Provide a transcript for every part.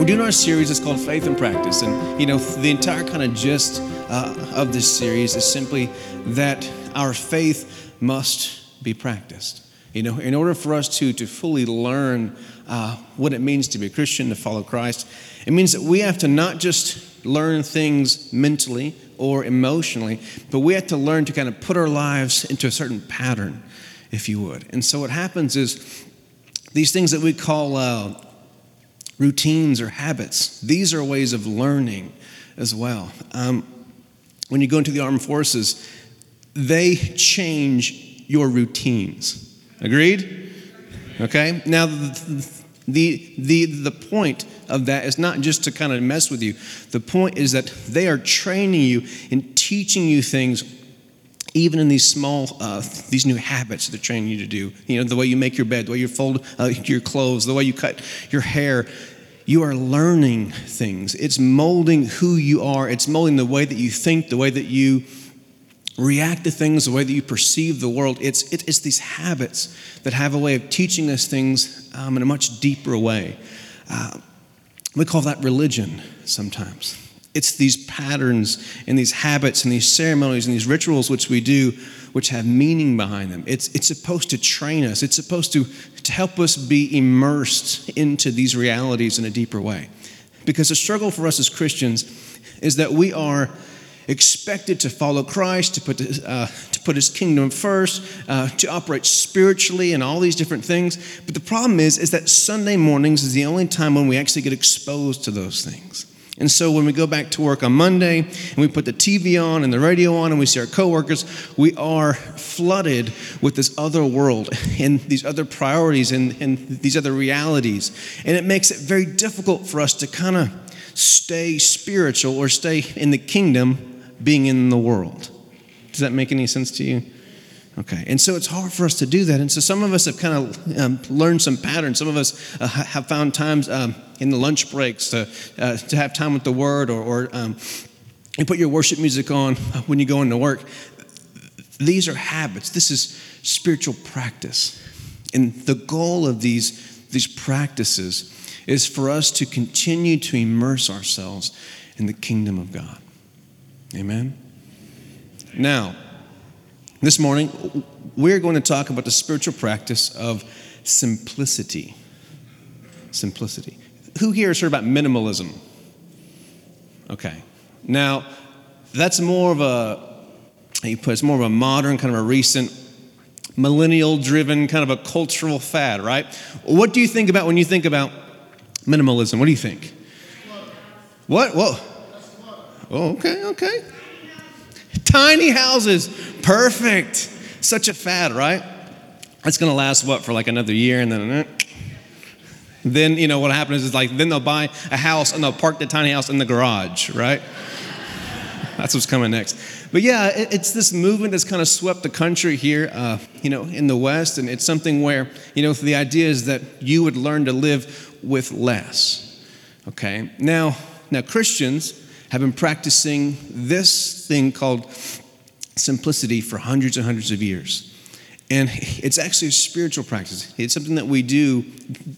we're doing our series It's called Faith and Practice. And, you know, the entire kind of gist uh, of this series is simply that our faith must be practiced. You know, in order for us to, to fully learn uh, what it means to be a Christian, to follow Christ, it means that we have to not just learn things mentally or emotionally, but we have to learn to kind of put our lives into a certain pattern, if you would. And so what happens is these things that we call uh, routines or habits, these are ways of learning as well. Um, when you go into the armed forces, they change your routines. Agreed? Okay? Now, the, the, the, the point of that is not just to kind of mess with you. The point is that they are training you and teaching you things even in these small uh, these new habits that they're training you to do you know the way you make your bed the way you fold uh, your clothes the way you cut your hair you are learning things. It's molding who you are. It's molding the way that you think the way that you react to things the way that you perceive the world. It's, it, it's these habits that have a way of teaching us things um, in a much deeper way. Uh, we call that religion sometimes. It's these patterns and these habits and these ceremonies and these rituals which we do, which have meaning behind them. It's, it's supposed to train us, it's supposed to, to help us be immersed into these realities in a deeper way. Because the struggle for us as Christians is that we are expected to follow Christ, to put, uh, to put his kingdom first, uh, to operate spiritually and all these different things. But the problem is, is that Sunday mornings is the only time when we actually get exposed to those things. And so when we go back to work on Monday and we put the TV on and the radio on and we see our coworkers, we are flooded with this other world and these other priorities and, and these other realities. And it makes it very difficult for us to kind of stay spiritual or stay in the kingdom being in the world. Does that make any sense to you? Okay, and so it's hard for us to do that. And so some of us have kind of um, learned some patterns. Some of us uh, have found times um, in the lunch breaks to, uh, to have time with the Word, or, or um, you put your worship music on when you go into work. These are habits. This is spiritual practice. And the goal of these, these practices is for us to continue to immerse ourselves in the kingdom of God. Amen? Now, this morning, we're going to talk about the spiritual practice of simplicity. Simplicity. Who here has heard about minimalism? Okay. Now, that's more of a, you put it's more of a modern, kind of a recent, millennial driven, kind of a cultural fad, right? What do you think about when you think about minimalism? What do you think? What? Whoa. Oh, okay, okay. Tiny houses, perfect. Such a fad, right? It's gonna last what for like another year, and then, uh, then you know what happens is like then they'll buy a house and they'll park the tiny house in the garage, right? That's what's coming next. But yeah, it's this movement that's kind of swept the country here, uh, you know, in the West, and it's something where you know the idea is that you would learn to live with less. Okay, now now Christians have been practicing this thing called simplicity for hundreds and hundreds of years. And it's actually a spiritual practice. It's something that we do,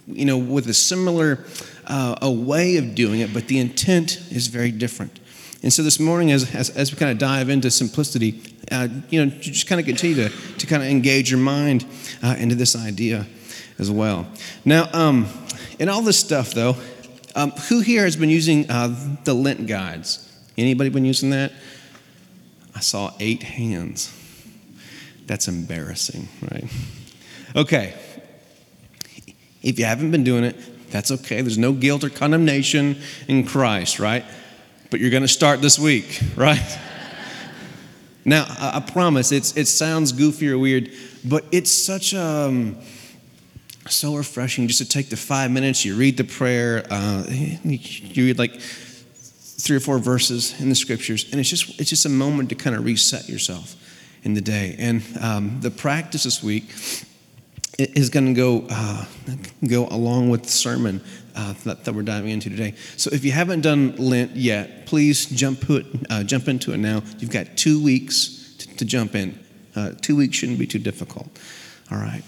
you know, with a similar uh, a way of doing it, but the intent is very different. And so this morning, as, as, as we kind of dive into simplicity, uh, you know, just kind of continue to, to kind of engage your mind uh, into this idea as well. Now, um, in all this stuff, though, um, who here has been using uh, the Lent guides? Anybody been using that? I saw eight hands. That's embarrassing, right? Okay. If you haven't been doing it, that's okay. There's no guilt or condemnation in Christ, right? But you're going to start this week, right? now, I, promise it's, it sounds goofy or weird, but it's such a. Um, so refreshing just to take the five minutes, you read the prayer, uh, you read like three or four verses in the scriptures, and it's just, it's just a moment to kind of reset yourself in the day. And um, the practice this week is going to go, uh, go along with the sermon uh, that, that, we're diving into today. So if you haven't done Lent yet, please jump, put, uh, jump into it now. You've got two weeks to, to jump in. Uh, two weeks shouldn't be too difficult. All right.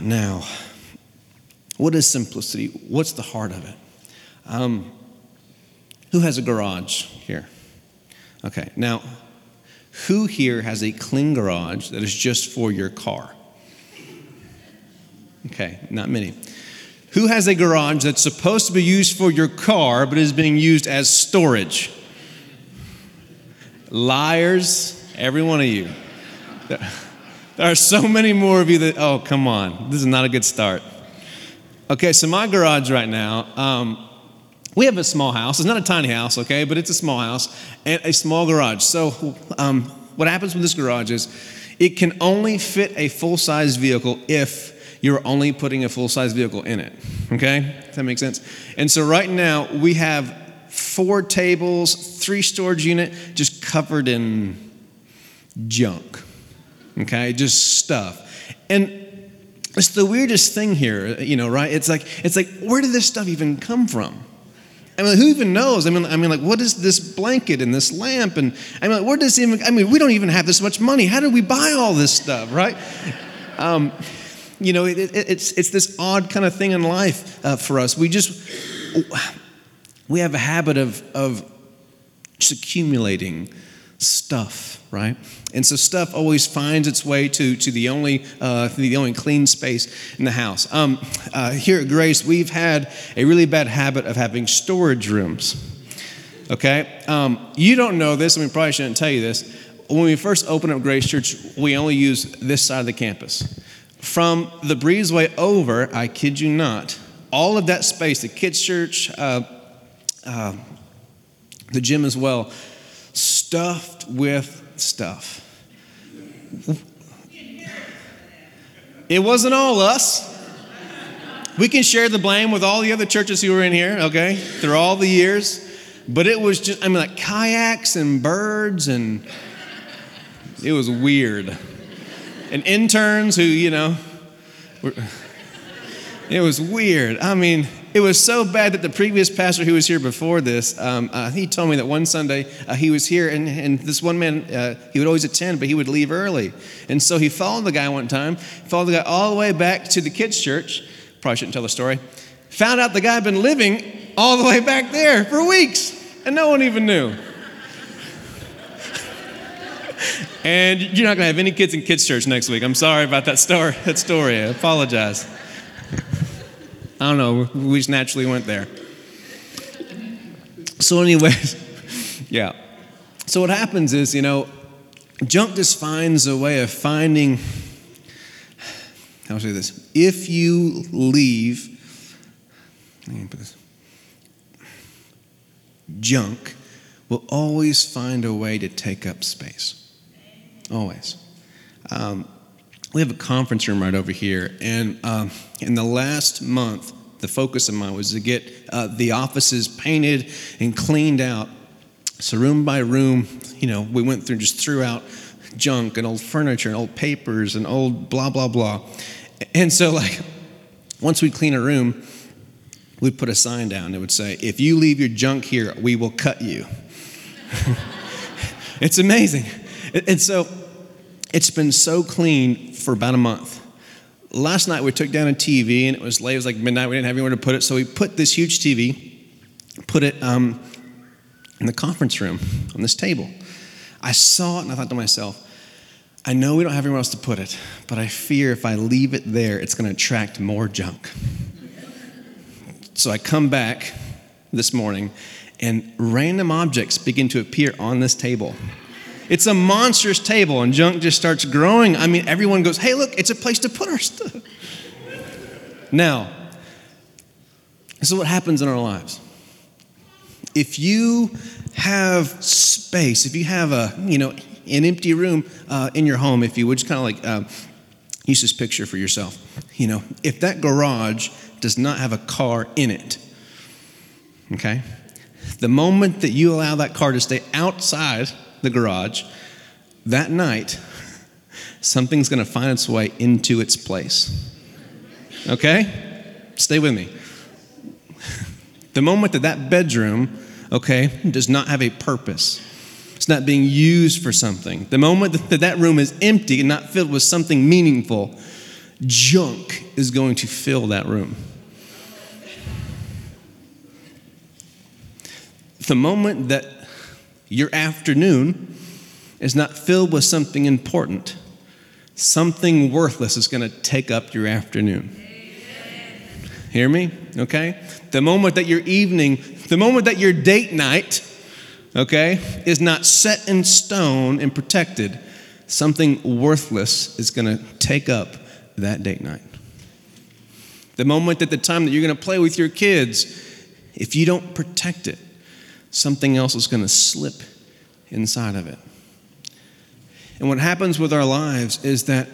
Now, What is simplicity? What's the heart of it? Um, who has a garage here? Okay, now, who here has a clean garage that is just for your car? Okay, not many. Who has a garage that's supposed to be used for your car but is being used as storage? Liars, every one of you. There are so many more of you that, oh, come on, this is not a good start. Okay, so my garage right now, um, we have a small house. It's not a tiny house, okay, but it's a small house and a small garage. So, um, what happens with this garage is it can only fit a full size vehicle if you're only putting a full size vehicle in it, okay? Does that make sense? And so, right now, we have four tables, three storage unit just covered in junk, okay? Just stuff. And it's the weirdest thing here, you know, right? It's like, it's like, where did this stuff even come from? I mean, who even knows? I mean, I mean, like, what is this blanket and this lamp? And I mean, like, where does even? I mean, we don't even have this much money. How did we buy all this stuff, right? Um, you know, it, it, it's it's this odd kind of thing in life uh, for us. We just we have a habit of of just accumulating stuff, right? And so stuff always finds its way to, to the, only, uh, the only clean space in the house. Um, uh, here at Grace, we've had a really bad habit of having storage rooms. Okay? Um, you don't know this, and we probably shouldn't tell you this. When we first opened up Grace Church, we only used this side of the campus. From the breezeway over, I kid you not, all of that space, the kids' church, uh, uh the gym as well, stuffed with stuff. It wasn't all us. We can share the blame with all the other churches who were in here, okay, through all the years. But it was just, I mean, like kayaks and birds, and it was weird. And interns who, you know, were, it was weird. I mean, it was so bad that the previous pastor who was here before this, um, uh, he told me that one Sunday uh, he was here, and, and this one man, uh, he would always attend, but he would leave early. And so he followed the guy one time, followed the guy all the way back to the kids' church. Probably shouldn't tell the story. Found out the guy had been living all the way back there for weeks, and no one even knew. and you're not going to have any kids in kids' church next week. I'm sorry about that story. That story. I apologize. I don't know. We just naturally went there. So, anyways, yeah. So, what happens is, you know, junk just finds a way of finding, do say this? If you leave, junk will always find a way to take up space. Always. Um, we have a conference room right over here, and um, in the last month, the focus of mine was to get uh, the offices painted and cleaned out. So, room by room, you know, we went through just threw out junk and old furniture and old papers and old blah, blah, blah. And so, like, once we'd clean a room, we'd put a sign down that would say, If you leave your junk here, we will cut you. it's amazing. And so, it's been so clean for about a month. Last night we took down a TV and it was late. It was like midnight. We didn't have anywhere to put it, so we put this huge TV, put it um, in the conference room on this table. I saw it and I thought to myself, I know we don't have anywhere else to put it, but I fear if I leave it there, it's going to attract more junk. so I come back this morning and random objects begin to appear on this table. It's a monstrous table, and junk just starts growing. I mean, everyone goes, hey, look, it's a place to put our stuff. Now, this is what happens in our lives. If you have space, if you have a, you know, an empty room uh, in your home, if you would, just kind of like uh, use this picture for yourself. You know, if that garage does not have a car in it, okay, the moment that you allow that car to stay outside the garage, that night, something's going to find its way into its place. Okay? Stay with me. The moment that that bedroom, okay, does not have a purpose, it's not being used for something, the moment that that room is empty and not filled with something meaningful, junk is going to fill that room. The moment that your afternoon is not filled with something important, something worthless is going to take up your afternoon. Hear me? Okay? The moment that your evening, the moment that your date night, okay, is not set in stone and protected, something worthless is going to take up that date night. The moment that the time that you're going to play with your kids, if you don't protect it, something else is going to slip inside of it. And what happens with our lives is that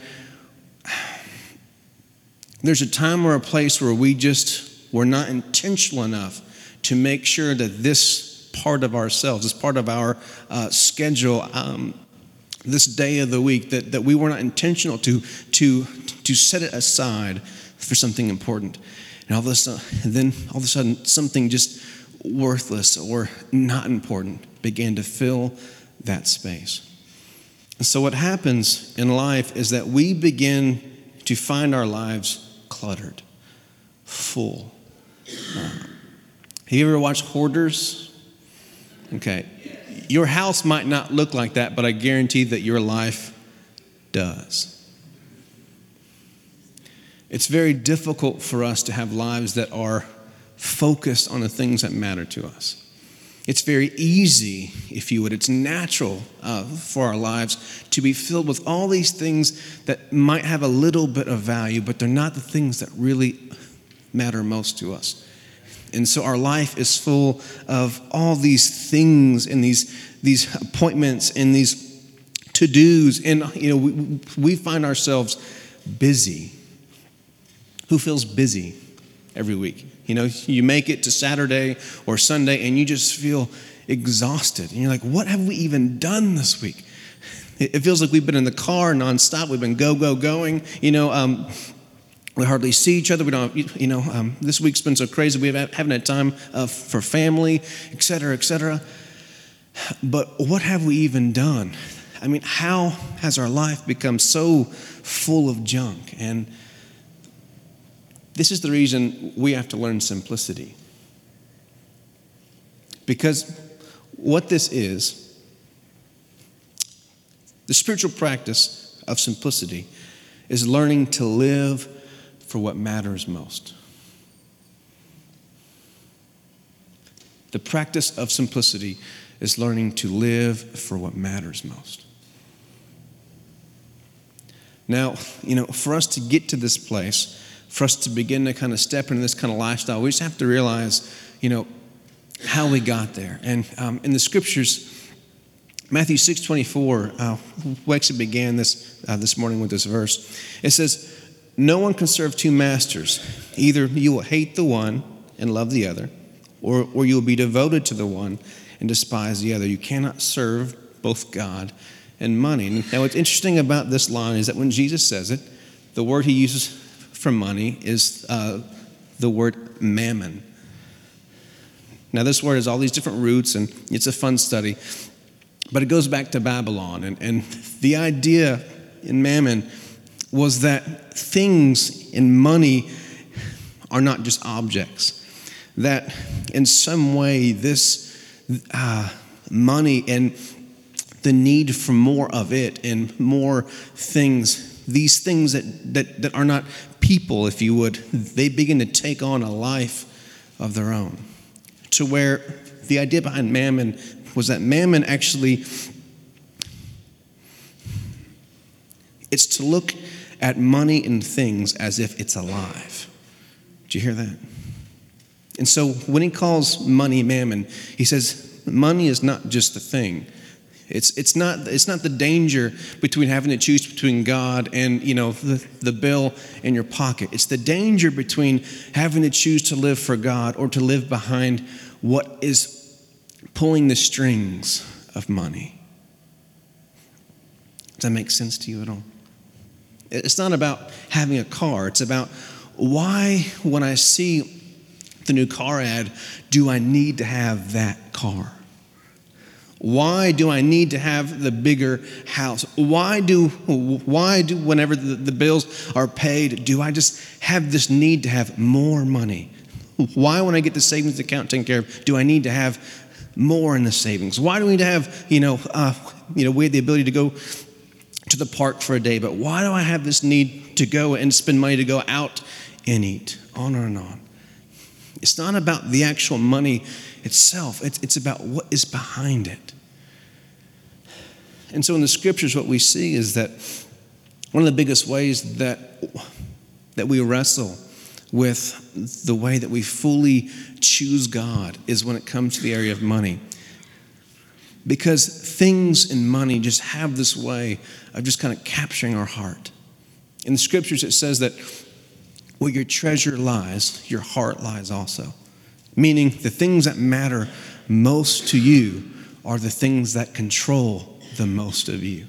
there's a time or a place where we just we're not intentional enough to make sure that this part of ourselves, this part of our uh, schedule, um, this day of the week, that, that we were not intentional to, to, to set it aside for something important. And all of a sudden, then all of a sudden, something just worthless or not important began to fill that space. And so, what happens in life is that we begin to find our lives cluttered, full. Uh, have you ever watched Hoarders? Okay. Your house might not look like that, but I guarantee that your life does. It's very difficult for us to have lives that are focused on the things that matter to us. It's very easy, if you would, it's natural uh, for our lives to be filled with all these things that might have a little bit of value, but they're not the things that really matter most to us. And so our life is full of all these things and these, these appointments and these to dos. And, you know, we, we find ourselves busy. Who feels busy every week? You know, you make it to Saturday or Sunday and you just feel exhausted. And you're like, what have we even done this week? It feels like we've been in the car nonstop. We've been go, go, going. You know, um, we hardly see each other. We don't, you know, um, this week's been so crazy. We haven't had time uh, for family, et cetera, et cetera. But what have we even done? I mean, how has our life become so full of junk? And this is the reason we have to learn simplicity. Because what this is, the spiritual practice of simplicity is learning to live for what matters most. The practice of simplicity is learning to live for what matters most. Now, you know, for us to get to this place, for us to begin to kind of step into this kind of lifestyle, we just have to realize, you know, how we got there. And um, in the scriptures, Matthew 6 24, uh, we began this uh, this morning with this verse. It says, No one can serve two masters. Either you will hate the one and love the other, or, or you will be devoted to the one and despise the other. You cannot serve both God and money. Now, what's interesting about this line is that when Jesus says it, the word he uses from money is uh, the word mammon. Now, this word has all these different roots, and it's a fun study, but it goes back to Babylon. And, and the idea in mammon was that things in money are not just objects, that in some way, this uh, money and the need for more of it and more things these things that, that, that are not people, if you would, they begin to take on a life of their own. To where the idea behind mammon was that mammon actually, it's to look at money and things as if it's alive. Do you hear that? And so when he calls money mammon, he says, money is not just a thing. It's, it's, not, it's not the danger between having to choose between God and you know, the, the bill in your pocket. It's the danger between having to choose to live for God or to live behind what is pulling the strings of money. Does that make sense to you at all? It's not about having a car, it's about why, when I see the new car ad, do I need to have that car? Why do I need to have the bigger house? Why do, why do whenever the, the bills are paid, do I just have this need to have more money? Why, when I get the savings account taken care of, do I need to have more in the savings? Why do we need to have, you know, uh, you know, we have the ability to go to the park for a day, but why do I have this need to go and spend money to go out and eat? On and on. It's not about the actual money itself, it's, it's about what is behind it. And so in the scriptures, what we see is that one of the biggest ways that, that we wrestle with the way that we fully choose God is when it comes to the area of money. Because things and money just have this way of just kind of capturing our heart. In the scriptures, it says that where your treasure lies, your heart lies also. Meaning, the things that matter most to you are the things that control the most of you.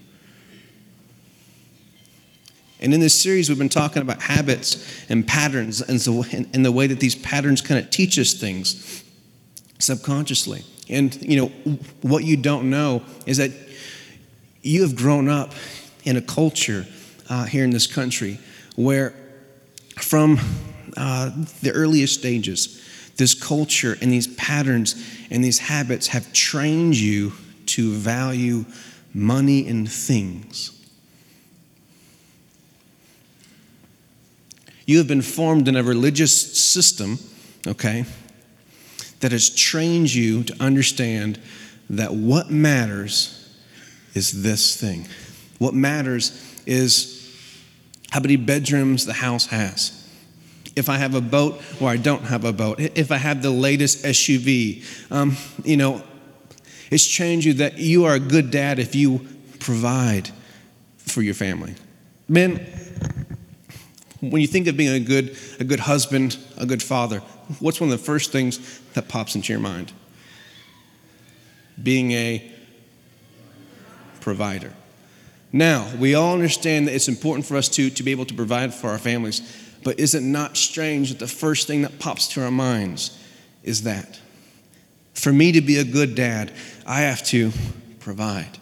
And in this series, we've been talking about habits and patterns and, so, and the way that these patterns kind of teach us things subconsciously. And, you know, what you don't know is that you have grown up in a culture uh, here in this country where, from uh, the earliest stages, this culture and these patterns and these habits have trained you to value money and things You have been formed in a religious system, okay, that has trained you to understand that what matters is this thing. What matters is how many bedrooms the house has. If I have a boat or I don't have a boat, if I have the latest SUV, um, you know, it's changed you that you are a good dad if you provide for your family. Men, when you think of being a good, a good husband, a good father, what's one of the first things that pops into your mind? Being a provider. Now, we all understand that it's important for us to, to be able to provide for our families, but is it not strange that the first thing that pops to our minds is that? For me to be a good dad, I have to provide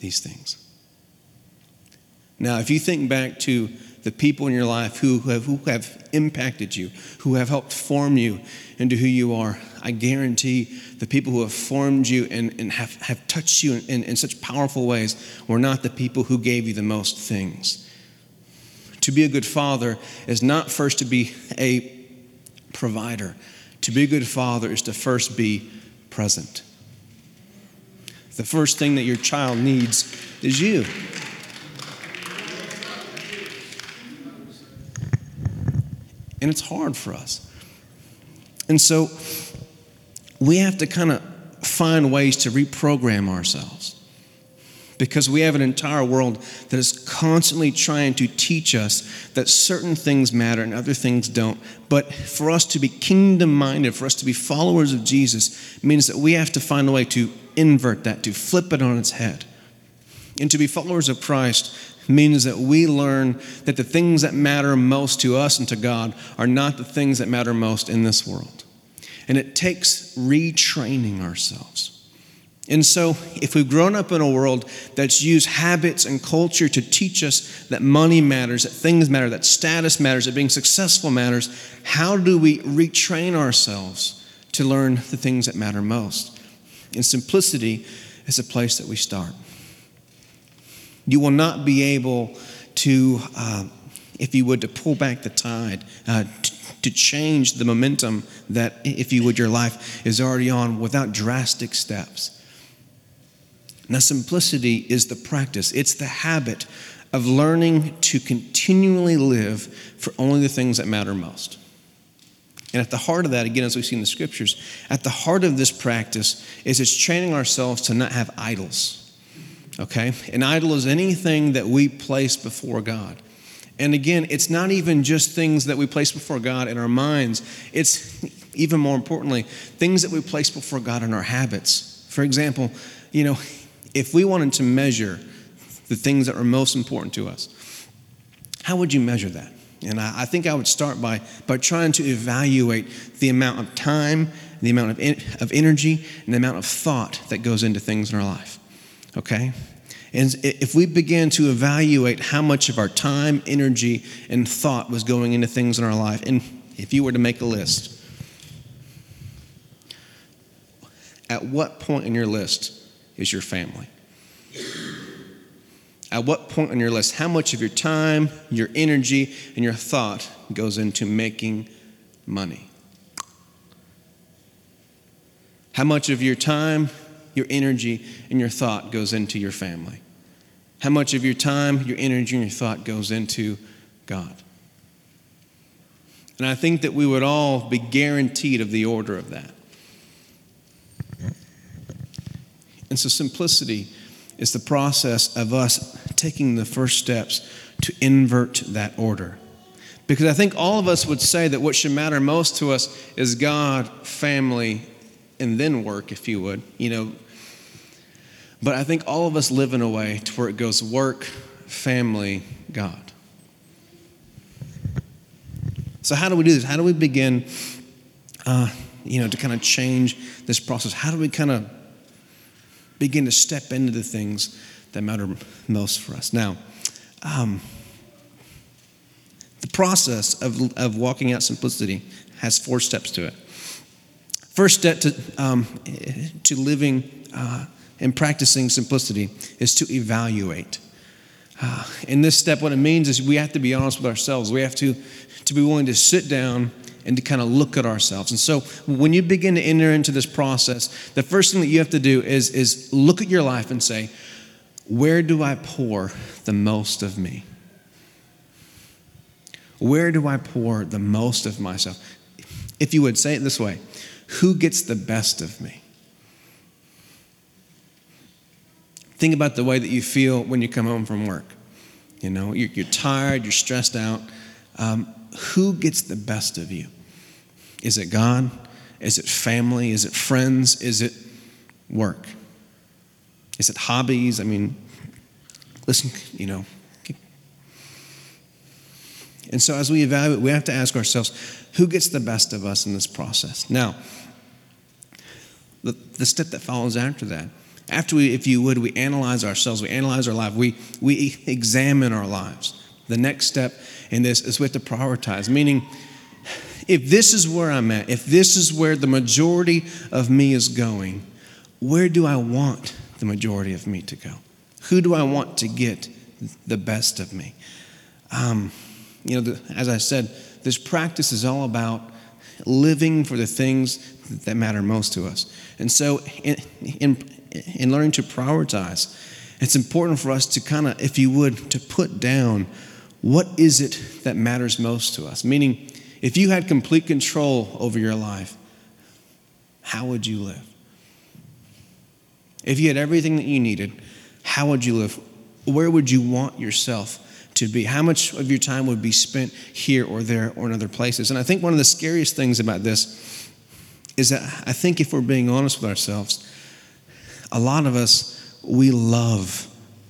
these things. Now, if you think back to the people in your life who have, who have impacted you, who have helped form you into who you are. I guarantee the people who have formed you and, and have, have touched you in, in, in such powerful ways were not the people who gave you the most things. To be a good father is not first to be a provider. To be a good father is to first be present. The first thing that your child needs is you. And it's hard for us. And so we have to kind of find ways to reprogram ourselves because we have an entire world that is constantly trying to teach us that certain things matter and other things don't. But for us to be kingdom minded, for us to be followers of Jesus, means that we have to find a way to invert that, to flip it on its head. And to be followers of Christ means that we learn that the things that matter most to us and to God are not the things that matter most in this world. And it takes retraining ourselves. And so, if we've grown up in a world that's used habits and culture to teach us that money matters, that things matter, that status matters, that being successful matters, how do we retrain ourselves to learn the things that matter most? And simplicity is a place that we start. You will not be able to, uh, if you would, to pull back the tide, uh, to, to change the momentum that, if you would, your life is already on without drastic steps. Now, simplicity is the practice, it's the habit of learning to continually live for only the things that matter most. And at the heart of that, again, as we see in the scriptures, at the heart of this practice is it's training ourselves to not have idols. Okay? An idol is anything that we place before God. And again, it's not even just things that we place before God in our minds, it's even more importantly, things that we place before God in our habits. For example, you know, if we wanted to measure the things that are most important to us, how would you measure that? And I, I think I would start by, by trying to evaluate the amount of time, the amount of, in, of energy, and the amount of thought that goes into things in our life okay? And if we began to evaluate how much of our time, energy, and thought was going into things in our life, and if you were to make a list, at what point in your list is your family? At what point on your list, how much of your time, your energy, and your thought goes into making money? How much of your time, your energy, and your thought goes into your family? How much of your time, your energy, and your thought goes into God? And I think that we would all be guaranteed of the order of that. And so, simplicity is the process of us taking the first steps to invert that order. Because I think all of us would say that what should matter most to us is God, family, and then work, if you would, you know. But I think all of us live in a way to where it goes work, family, God. So, how do we do this? How do we begin, uh, you know, to kind of change this process? How do we kind of begin to step into the things that matter most for us? Now, um, the process of, of walking out simplicity has four steps to it. First step to, um, to living uh, and practicing simplicity is to evaluate. Uh, in this step, what it means is we have to be honest with ourselves. We have to to be willing to sit down and to kind of look at ourselves. And so when you begin to enter into this process, the first thing that you have to do is, is look at your life and say, where do I pour the most of me? Where do I pour the most of myself? If you would say it this way, who gets the best of me? Think about the way that you feel when you come home from work. You know, you're, you're tired, you're stressed out. Um, who gets the best of you? Is it God? Is it family? Is it friends? Is it work? Is it hobbies? I mean, listen, you know. And so as we evaluate, we have to ask ourselves who gets the best of us in this process? Now, the, the step that follows after that, after we, if you would, we analyze ourselves, we analyze our life, we, we examine our lives. The next step in this is we have to prioritize, meaning, if this is where I'm at, if this is where the majority of me is going, where do I want the majority of me to go? Who do I want to get the best of me? Um, you know, the, as I said, this practice is all about living for the things that matter most to us. And so, in, in, in learning to prioritize, it's important for us to kind of, if you would, to put down what is it that matters most to us? Meaning, if you had complete control over your life, how would you live? If you had everything that you needed, how would you live? Where would you want yourself to be? How much of your time would be spent here or there or in other places? And I think one of the scariest things about this is that I think if we're being honest with ourselves, a lot of us, we love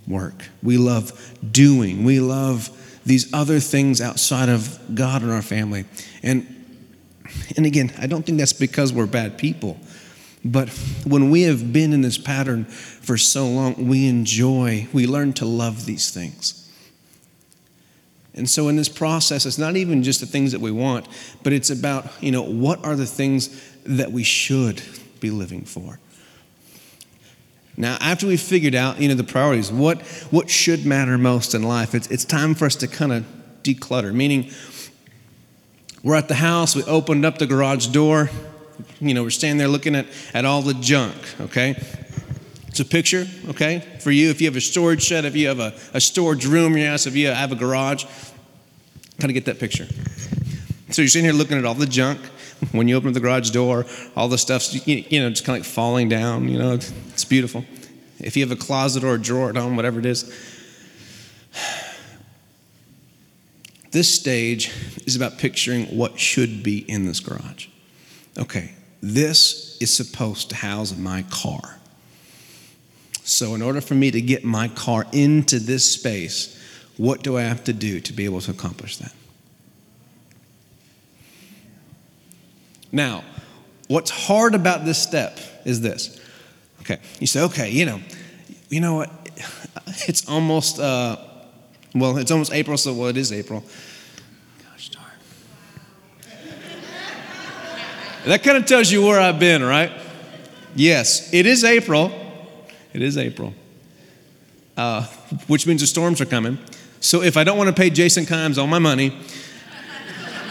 work. We love doing. We love these other things outside of God and our family. And and again, I don't think that's because we're bad people. But when we have been in this pattern for so long, we enjoy, we learn to love these things. And so in this process, it's not even just the things that we want, but it's about, you know, what are the things that we should be living for? Now, after we've figured out, you know, the priorities, what, what should matter most in life, it's, it's time for us to kind of declutter. Meaning, we're at the house, we opened up the garage door, you know, we're standing there looking at, at all the junk, okay? It's a picture, okay, for you. If you have a storage shed, if you have a, a storage room house, if you have a garage, kind of get that picture. So you're sitting here looking at all the junk. When you open the garage door, all the stuff's, you, you know, just kind of like falling down, you know, it's beautiful. If you have a closet or a drawer at home, whatever it is. This stage is about picturing what should be in this garage. Okay, this is supposed to house my car. So, in order for me to get my car into this space, what do I have to do to be able to accomplish that? Now, what's hard about this step is this. Okay, you say, okay, you know, you know what? It's almost, uh, well, it's almost April, so well, it is April. Gosh darn. that kind of tells you where I've been, right? Yes, it is April. It is April, uh, which means the storms are coming. So if I don't want to pay Jason Kimes all my money,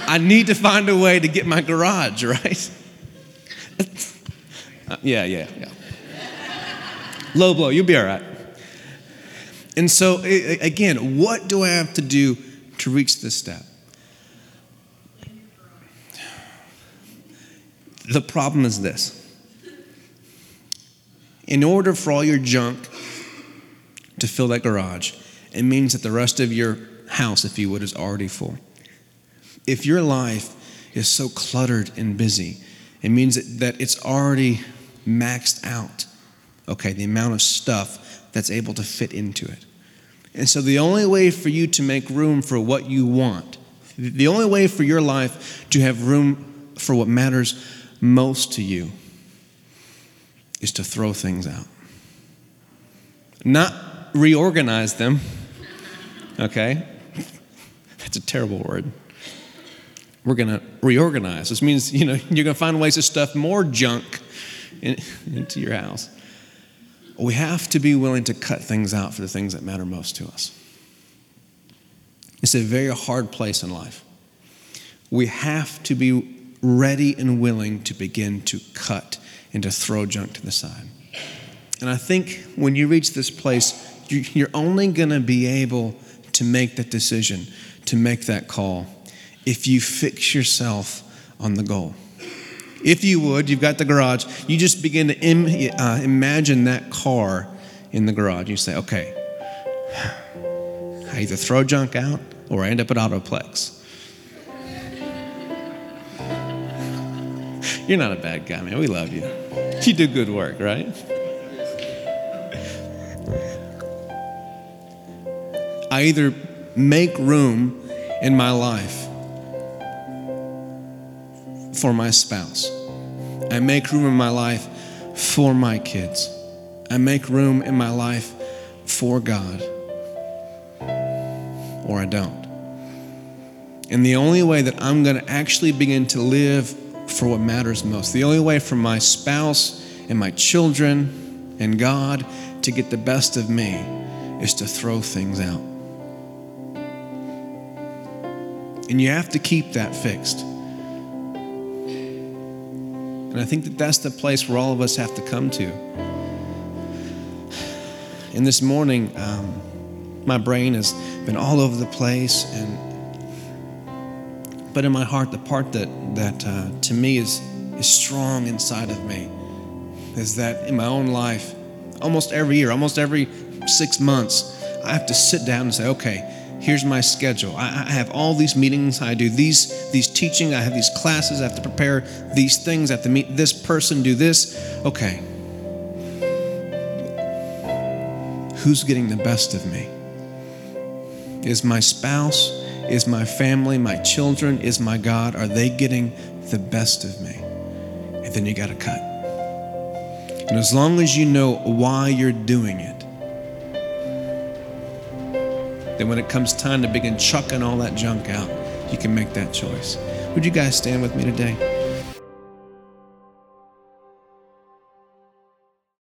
I need to find a way to get my garage, right? uh, yeah, yeah, yeah. Low blow, you'll be all right. And so, again, what do I have to do to reach this step? The problem is this in order for all your junk to fill that garage, it means that the rest of your house, if you would, is already full. If your life is so cluttered and busy, it means that, that it's already maxed out, okay, the amount of stuff that's able to fit into it. And so the only way for you to make room for what you want, the only way for your life to have room for what matters most to you, is to throw things out. Not reorganize them, okay? That's a terrible word. We're going to reorganize. This means, you know, you're going to find ways to stuff more junk in, into your house. We have to be willing to cut things out for the things that matter most to us. It's a very hard place in life. We have to be ready and willing to begin to cut and to throw junk to the side. And I think when you reach this place, you're only going to be able to make that decision, to make that call, if you fix yourself on the goal. If you would, you've got the garage, you just begin to Im- uh, imagine that car in the garage. You say, okay, I either throw junk out or I end up at Autoplex. You're not a bad guy, man. We love you. You do good work, right? I either make room in my life for my spouse, I make room in my life for my kids, I make room in my life for God, or I don't. And the only way that I'm going to actually begin to live for what matters most. The only way for my spouse and my children and God to get the best of me is to throw things out. And you have to keep that fixed. And I think that that's the place where all of us have to come to. And this morning, um, my brain has been all over the place, and but in my heart, the part that, that uh, to me is, is strong inside of me is that in my own life, almost every year, almost every six months, I have to sit down and say, okay, here's my schedule. I, I have all these meetings, I do these, these teaching, I have these classes, I have to prepare these things, I have to meet this person, do this. Okay. Who's getting the best of me? Is my spouse? Is my family, my children, is my God, are they getting the best of me? And then you got to cut. And as long as you know why you're doing it, then when it comes time to begin chucking all that junk out, you can make that choice. Would you guys stand with me today?